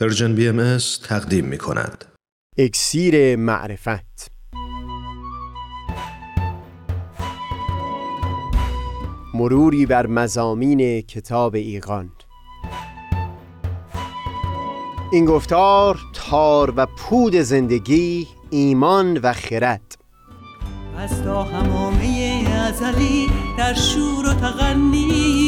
پرژن بی ام تقدیم می کند. اکسیر معرفت. مروری بر مزامین کتاب ایقان این گفتار تار و پود زندگی ایمان و خرد. از تا همامه ازلی در شور و تغنیست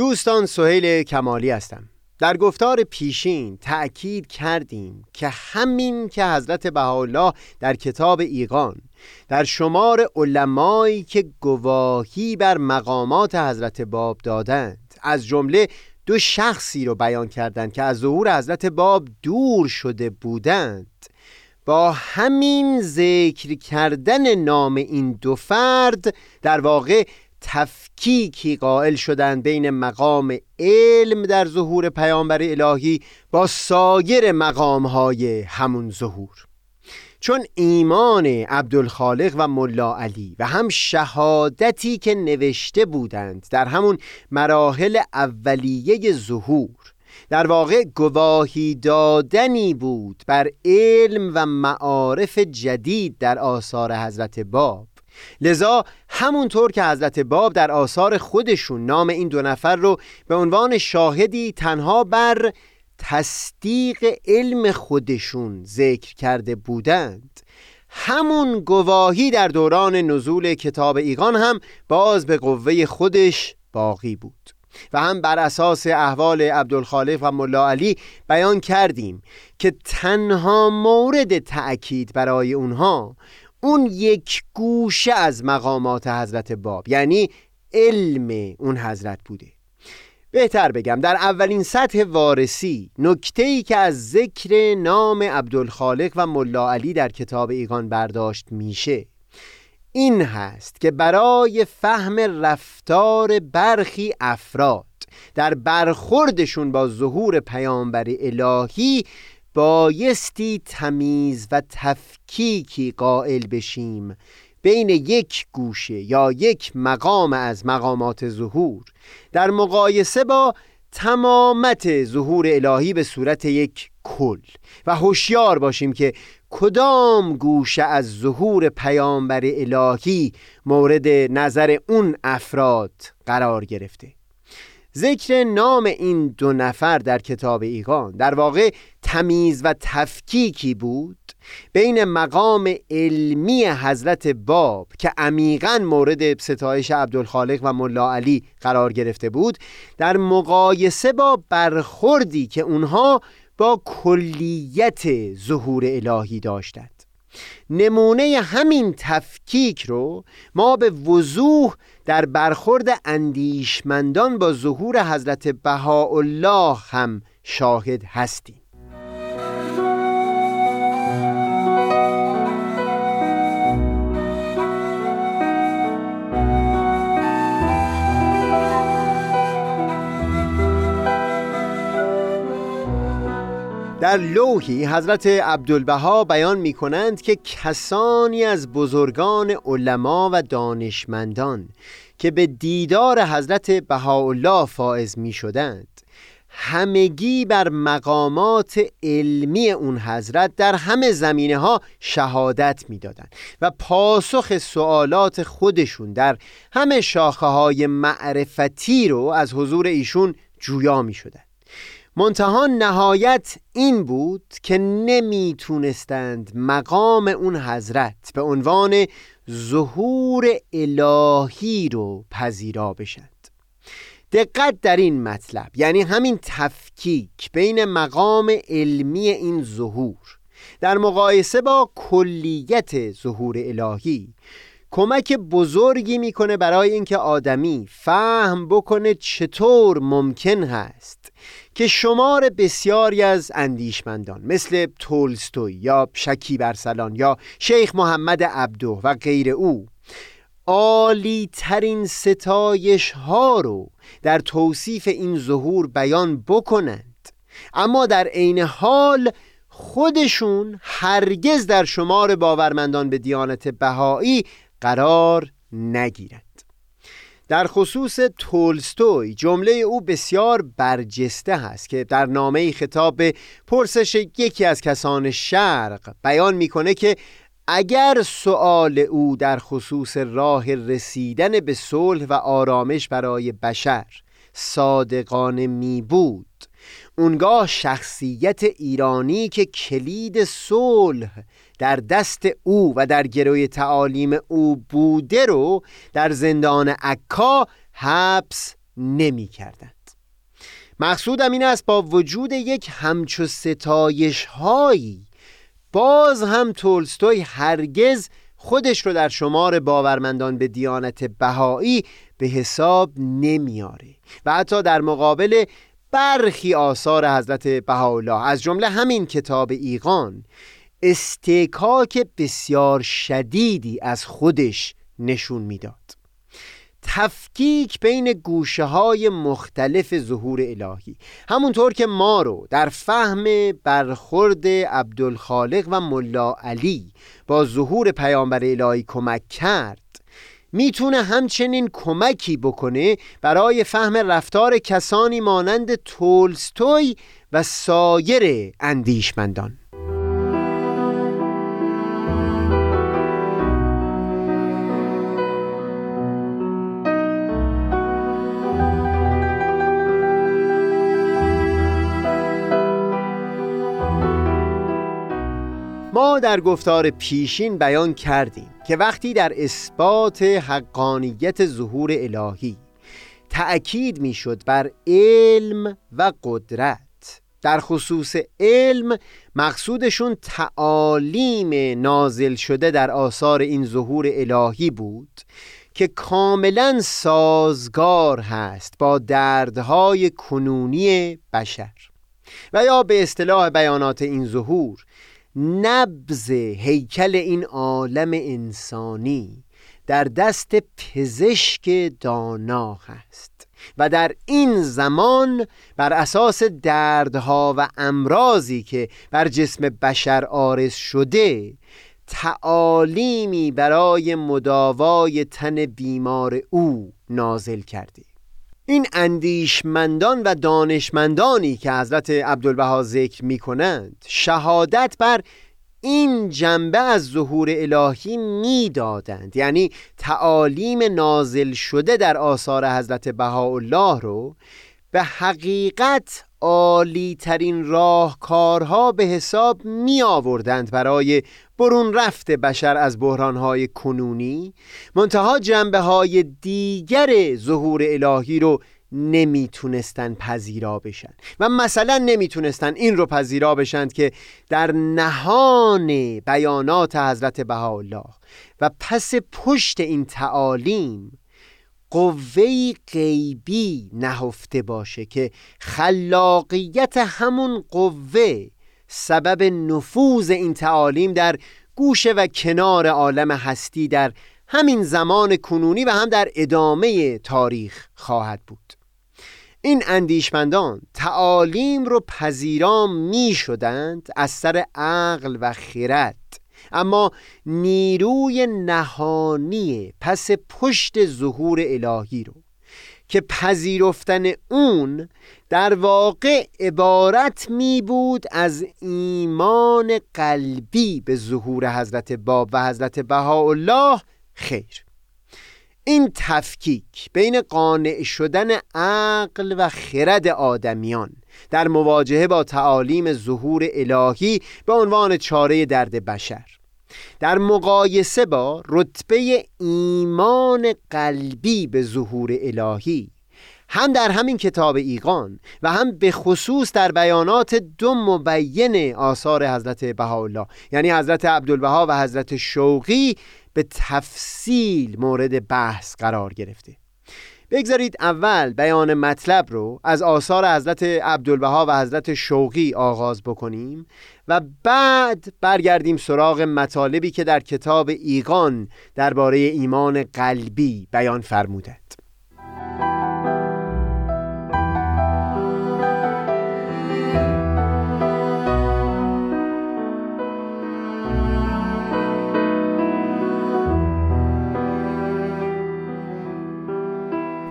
دوستان سهیل کمالی هستم. در گفتار پیشین تأکید کردیم که همین که حضرت بهاءالله در کتاب ایقان در شمار علمایی که گواهی بر مقامات حضرت باب دادند از جمله دو شخصی رو بیان کردند که از ظهور حضرت باب دور شده بودند. با همین ذکر کردن نام این دو فرد در واقع تفکیکی قائل شدند بین مقام علم در ظهور پیامبر الهی با سایر مقامهای همون ظهور. چون ایمان عبدالخالق و ملا علی و هم شهادتی که نوشته بودند در همون مراحل اولیه ظهور در واقع گواهی دادنی بود بر علم و معارف جدید در آثار حضرت باب. لذا همونطور که حضرت باب در آثار خودشون نام این دو نفر رو به عنوان شاهدی تنها بر تصدیق علم خودشون ذکر کرده بودند همون گواهی در دوران نزول کتاب ایقان هم باز به قوه خودش باقی بود و هم بر اساس احوال عبدالخالق و ملا علی بیان کردیم که تنها مورد تأکید برای اونها اون یک گوشه از مقامات حضرت باب یعنی علم اون حضرت بوده. بهتر بگم در اولین سطح وارسی نکته ای که از ذکر نام عبدالخالق و ملا علی در کتاب ایقان برداشت میشه. این هست که برای فهم رفتار برخی افراد در برخوردشون با ظهور پیامبر الهی بایستی تمیز و تفکیکی قائل بشیم بین یک گوشه یا یک مقام از مقامات ظهور در مقایسه با تمامت ظهور الهی به صورت یک کل و هوشیار باشیم که کدام گوشه از ظهور پیامبر الهی مورد نظر اون افراد قرار گرفته. ذکر نام این دو نفر در کتاب ایقان. در واقع تمیز و تفکیکی بود بین مقام علمی حضرت باب که عمیقا مورد ستایش عبدالخالق و ملا علی قرار گرفته بود در مقایسه با برخوردی که اونها با کلیت ظهور الهی داشتند. نمونه همین تفکیک رو ما به وضوح در برخورد اندیشمندان با ظهور حضرت بهاءالله هم شاهد هستیم. در لوحی حضرت عبدالبها بیان می کنند که کسانی از بزرگان علما و دانشمندان که به دیدار حضرت بهاءالله فائز می شدند همگی بر مقامات علمی اون حضرت در همه زمینه ها شهادت می‌دادند و پاسخ سوالات خودشون در همه شاخه های معرفتی رو از حضور ایشون جویا می شدند منتها نهایت این بود که نمی‌تونستند مقام اون حضرت به عنوان ظهور الهی رو پذیرا بشند. دقت در این مطلب یعنی همین تفکیک بین مقام علمی این ظهور در مقایسه با کلیت ظهور الهی کمک بزرگی می‌کنه برای اینکه آدمی فهم بکنه چطور ممکن هست که شمار بسیاری از اندیشمندان مثل تولستوی یا شکی برسلان یا شیخ محمد عبدو و غیر او عالی ترین ستایش ها رو در توصیف این ظهور بیان بکنند. اما در عین حال خودشون هرگز در شمار باورمندان به دیانت بهایی قرار نگیرند. در خصوص تولستوی جمله او بسیار برجسته هست که در نامه خطاب به پرسش یکی از کسان شرق بیان می‌کنه که اگر سؤال او در خصوص راه رسیدن به صلح و آرامش برای بشر صادقانه می بود اونگاه شخصیت ایرانی که کلید صلح در دست او و در گروی تعالیم او بوده رو در زندان عکا حبس نمی کردند مقصودم این است با وجود یک همچو ستایش هایی باز هم تولستوی هرگز خودش رو در شمار باورمندان به دیانت بهایی به حساب نمیاره و حتی در مقابل برخی آثار حضرت بهاءالله از جمله همین کتاب ایقان استکاک بسیار شدیدی از خودش نشون می‌داد. تفکیک بین گوشه های مختلف ظهور الهی همونطور که ما رو در فهم برخورد عبدالخالق و ملا علی با ظهور پیامبر الهی کمک کرد می‌تونه همچنین کمکی بکنه برای فهم رفتار کسانی مانند تولستوی و سایر اندیشمندان. ما در گفتار پیشین بیان کردیم. که وقتی در اثبات حقانیت ظهور الهی تأکید می‌شد بر علم و قدرت در خصوص علم مقصودشون تعالیم نازل شده در آثار این ظهور الهی بود که کاملا سازگار هست با دردهای کنونی بشر. و یا به اصطلاح بیانات این ظهور نبز هیکل این عالم انسانی در دست پزشک دانا هست و در این زمان بر اساس دردها و امراضی که بر جسم بشر آرز شده تعالیمی برای مداوای تن بیمار او نازل کرده این اندیشمندان و دانشمندانی که حضرت عبدالبها ذکر می کنند شهادت بر این جنبه از ظهور الهی می‌دادند. یعنی تعالیم نازل شده در آثار حضرت بهاءالله رو به حقیقت عالی ترین راهکارها به حساب می آوردند برای برون رفت بشر از بحرانهای کنونی منتها جنبه های دیگر ظهور الهی رو نمی‌تونستن پذیرا بشن. و مثلا نمی‌تونستن این رو پذیرا بشند که در نهان بیانات حضرت بهاءالله و پس پشت این تعالیم قوه غیبی نهفته باشه که خلاقیت همون قوه سبب نفوذ این تعالیم در گوشه و کنار عالم هستی در همین زمان کنونی و هم در ادامه تاریخ خواهد بود. این اندیشمندان تعالیم رو پذیرام می شدند از سر عقل و خرد. اما نیروی نهانی پس پشت ظهور الهی رو که پذیرفتن اون در واقع عبارت می بود از ایمان قلبی به ظهور حضرت باب و حضرت بهاءالله خیر. این تفکیک بین قانع شدن عقل و خرد آدمیان در مواجهه با تعالیم ظهور الهی به عنوان چاره درد بشر در مقایسه با رتبه ایمان قلبی به ظهور الهی هم در همین کتاب ایقان و هم به خصوص در بیانات دو مبین آثار حضرت بهاءالله یعنی حضرت عبدالبها و حضرت شوقی به تفصیل مورد بحث قرار گرفته. بگذارید اول بیان مطلب رو از آثار حضرت عبدالبها و حضرت شوقی آغاز بکنیم و بعد برگردیم سراغ مطالبی که در کتاب ایقان درباره ایمان قلبی بیان فرمودند.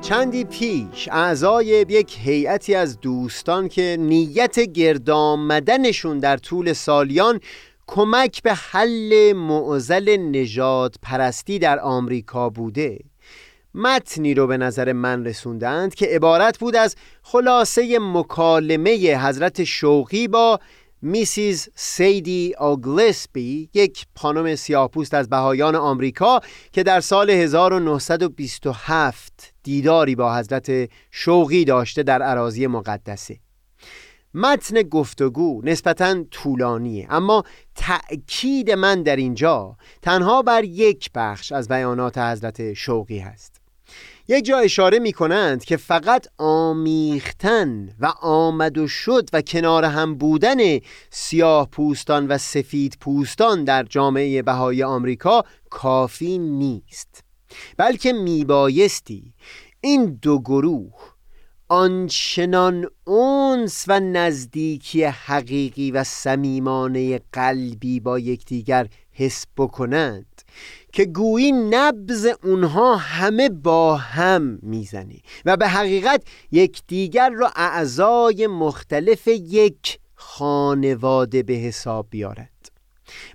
چندی پیش اعضای یک هیئتی از دوستان که نیت گرد آمدنشون در طول سالیان کمک به حل معضل نجات پرستی در آمریکا بوده. متنی رو به نظر من رسوندند که عبارت بود از خلاصه مکالمه حضرت شوقی با میسیز سیدی آگلسبی یک پانوم سیاهپوست از بهایان آمریکا که در سال 1927 دیداری با حضرت شوقی داشته در عراضی مقدسه. متن گفتگو نسبتا طولانیه اما تأکید من در اینجا تنها بر یک بخش از بیانات حضرت شوقی هست. یک جا اشاره می کنند که فقط آمیختن و آمد و شد و کنار هم بودن سیاه پوستان و سفید پوستان در جامعه بهای آمریکا کافی نیست. بلکه میبایستی این دو گروه آنچنان اونس و نزدیکی حقیقی و صمیمانه قلبی با یکدیگر حس بکنند که گویی نبز اونها همه با هم می‌زنه و به حقیقت یکدیگر را اعضای مختلف یک خانواده به حساب بیارد.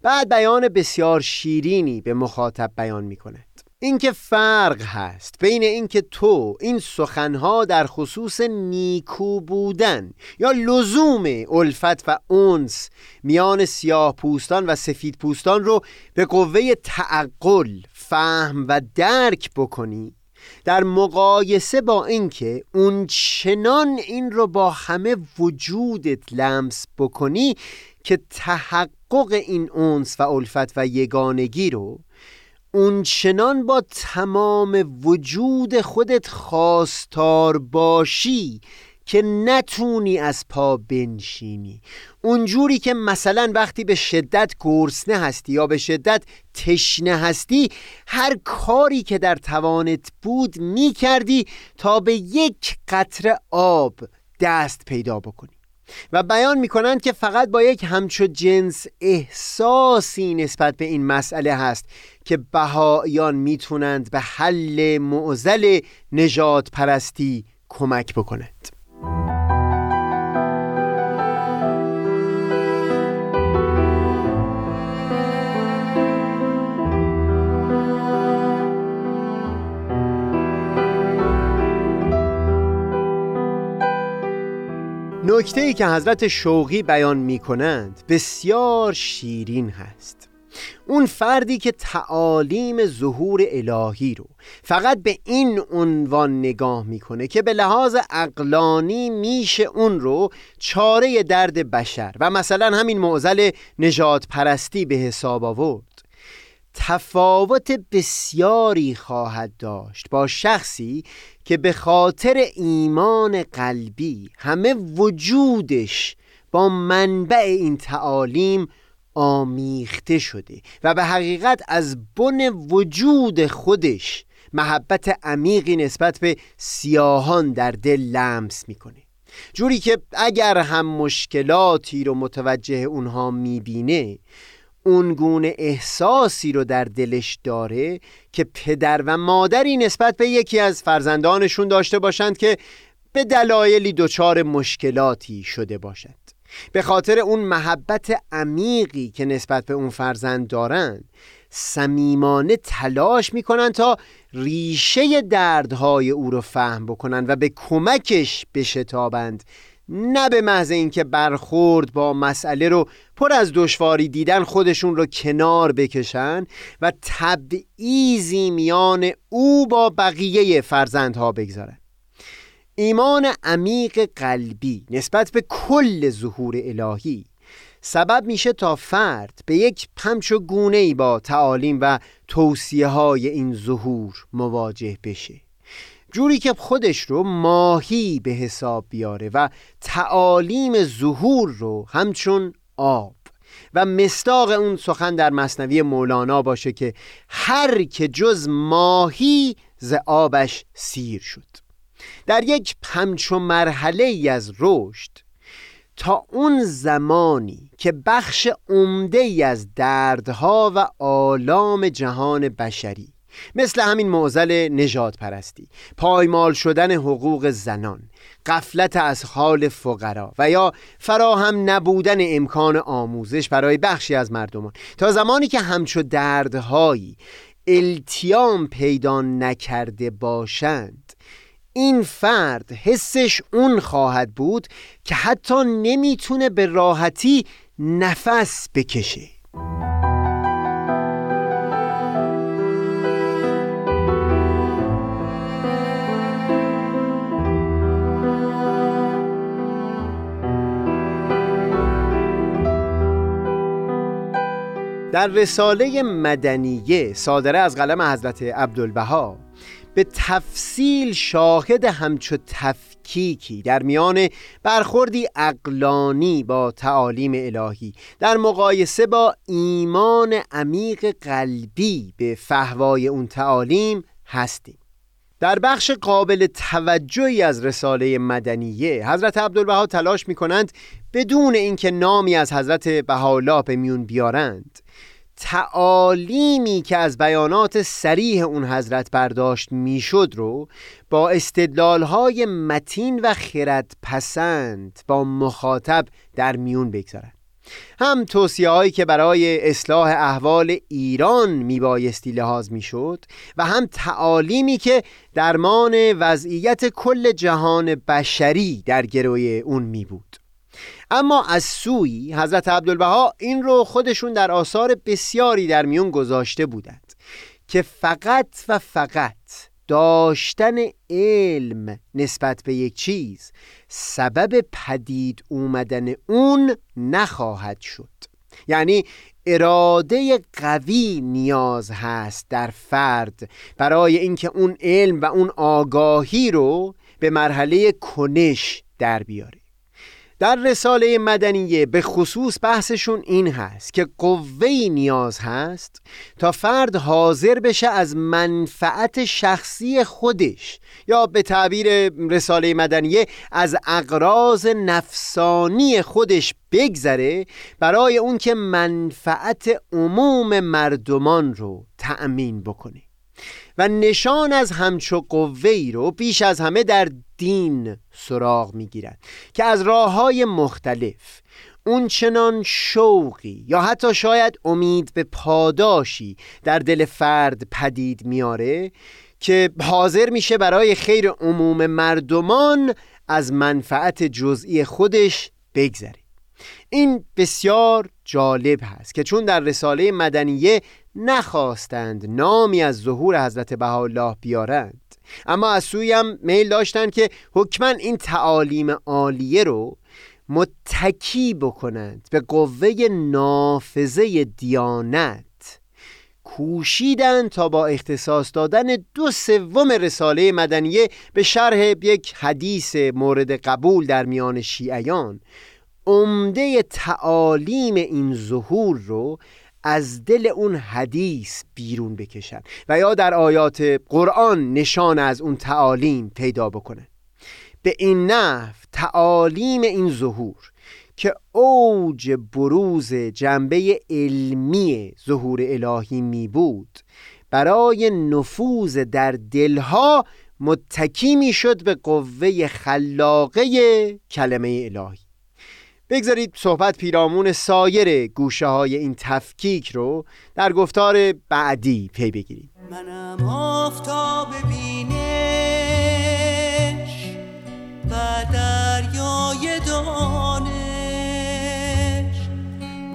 بعد بیان بسیار شیرینی به مخاطب بیان می‌کند. اینکه فرق هست بین اینکه تو این سخنها در خصوص نیکو بودن یا لزوم الفت و اونس میان سیاه پوستان و سفید پوستان رو به قوه تعقل فهم و درک بکنی در مقایسه با اینکه اون چنان این رو با همه وجودت لمس بکنی که تحقق این اونس و الفت و یگانگی رو اون چنان با تمام وجود خودت خواستار باشی که نتونی از پا بنشینی. اونجوری که مثلا وقتی به شدت گرسنه هستی یا به شدت تشنه هستی هر کاری که در توانت بود می کردی تا به یک قطره آب دست پیدا بکنی. و بیان می کنند که فقط با یک همچو جنس احساسی نسبت به این مسئله هست که بهایان می‌تونند به حل معزل نجات پرستی کمک بکنند. نکته ای که حضرت شوقی بیان می کنند بسیار شیرین هست. اون فردی که تعالیم ظهور الهی رو فقط به این عنوان نگاه می‌کنه که به لحاظ اقلانی میشه اون رو چاره درد بشر و مثلا همین معزل نجات پرستی به حساب آورد. تفاوت بسیاری خواهد داشت با شخصی که به خاطر ایمان قلبی همه وجودش با منبع این تعالیم آمیخته شده و به حقیقت از بن وجود خودش محبت عمیقی نسبت به سیاهان در دل لمس می‌کنه. جوری که اگر هم مشکلاتی رو متوجه اونها می‌بینه اون گونه احساسی رو در دلش داره که پدر و مادری نسبت به یکی از فرزندانشون داشته باشند که به دلایلی دچار مشکلاتی شده باشد به خاطر اون محبت عمیقی که نسبت به اون فرزند دارند صمیمانه تلاش می‌کنن تا ریشه دردهای او رو فهم بکنن و به کمکش بشتابند نه به محض اینکه برخورد با مسئله رو پر از دشواری دیدن خودشون رو کنار بکشن و تبعیزی میان او با بقیه فرزندها بگذارن. ایمان عمیق قلبی نسبت به کل ظهور الهی سبب میشه تا فرد به یک پمچ و گونه با تعالیم و توصیه های این ظهور مواجه بشه. جوری که خودش رو ماهی به حساب بیاره و تعالیم ظهور رو همچون آب. و مستاق اون سخن در مصنوی مولانا باشه که هر که جز ماهی ز آبش سیر شد. در یک پمچو مرحله ای از رشد تا اون زمانی که بخش عمده ای از دردها و آلام جهان بشری مثل همین معزل نجات پرستی پایمال شدن حقوق زنان قفلت از حال فقرا و یا فراهم نبودن امکان آموزش برای بخشی از مردمان. تا زمانی که همچو دردهایی التیام پیدا نکرده باشند این فرد حسش اون خواهد بود که حتی نمی‌تونه به راحتی نفس بکشه. در رساله مدنیه صادره از قلم حضرت عبدالبها به تفصیل شاهد همچو تفکیکی در میان برخوردی اقلانی با تعالیم الهی در مقایسه با ایمان عمیق قلبی به فهوای اون تعالیم هستیم. در بخش قابل توجهی از رساله مدنیه حضرت عبدالبها تلاش می کنند بدون اینکه نامی از حضرت بهاءالله به میون بیارند. تعالیمی که از بیانات سریح اون حضرت برداشت می‌شد رو با استدلالهای متین و خرد پسند با مخاطب در میون بگذارند هم توصیه هایی که برای اصلاح احوال ایران میبایستی لحاظ می‌شد و هم تعالیمی که درمان وضعیت کل جهان بشری در گروی اون می بود اما از سوی حضرت عبدالبها این رو خودشون در آثار بسیاری در میون گذاشته بودند که فقط و فقط داشتن علم نسبت به یک چیز سبب پدید اومدن اون نخواهد شد. یعنی اراده قوی نیاز هست در فرد برای اینکه اون علم و اون آگاهی رو به مرحله کنش در بیاره. در رساله مدنیه به خصوص بحثشون این هست که قوهی نیاز هست تا فرد حاضر بشه از منفعت شخصی خودش یا به تعبیر رساله مدنیه از اقراض نفسانی خودش بگذره برای اون که منفعت عموم مردمان رو تأمین بکنه. و نشان از همچو قوهی رو بیش از همه در دین سراغ می‌گیرد که از راه های مختلف اون چنان شوقی یا حتی شاید امید به پاداشی در دل فرد پدید میاره که حاضر میشه برای خیر عموم مردمان از منفعت جزئی خودش بگذره. این بسیار جالب هست که چون در رساله مدنیه نخواستند نامی از ظهور حضرت بهاءالله بیارند اما از سوی هم میل داشتند که حکما این تعالیم عالیه رو متکی بکنند به قوه نافذه دیانت. کوشیدند تا با اختصاص دادن دو سوم رساله مدنیه به شرح یک حدیث مورد قبول در میان شیعیان. عمده تعالیم این ظهور رو از دل اون حدیث بیرون بکشن و یا در آیات قرآن نشان از اون تعالیم پیدا بکنن به این نحو تعالیم این ظهور که اوج بروز جنبه علمی ظهور الهی می بود برای نفوذ در دلها متکی می شد به قوه خلاقه کلمه الهی. بگذارید صحبت پیرامون سایر گوشه های این تفکیک رو در گفتار بعدی پی بگیریم. منم آفتاب بینش و دریای دانش.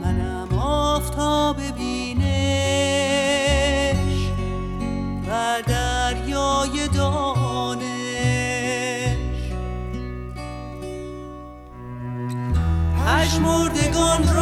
منم آفتاب بینش و دریای دانش. پژمردگان را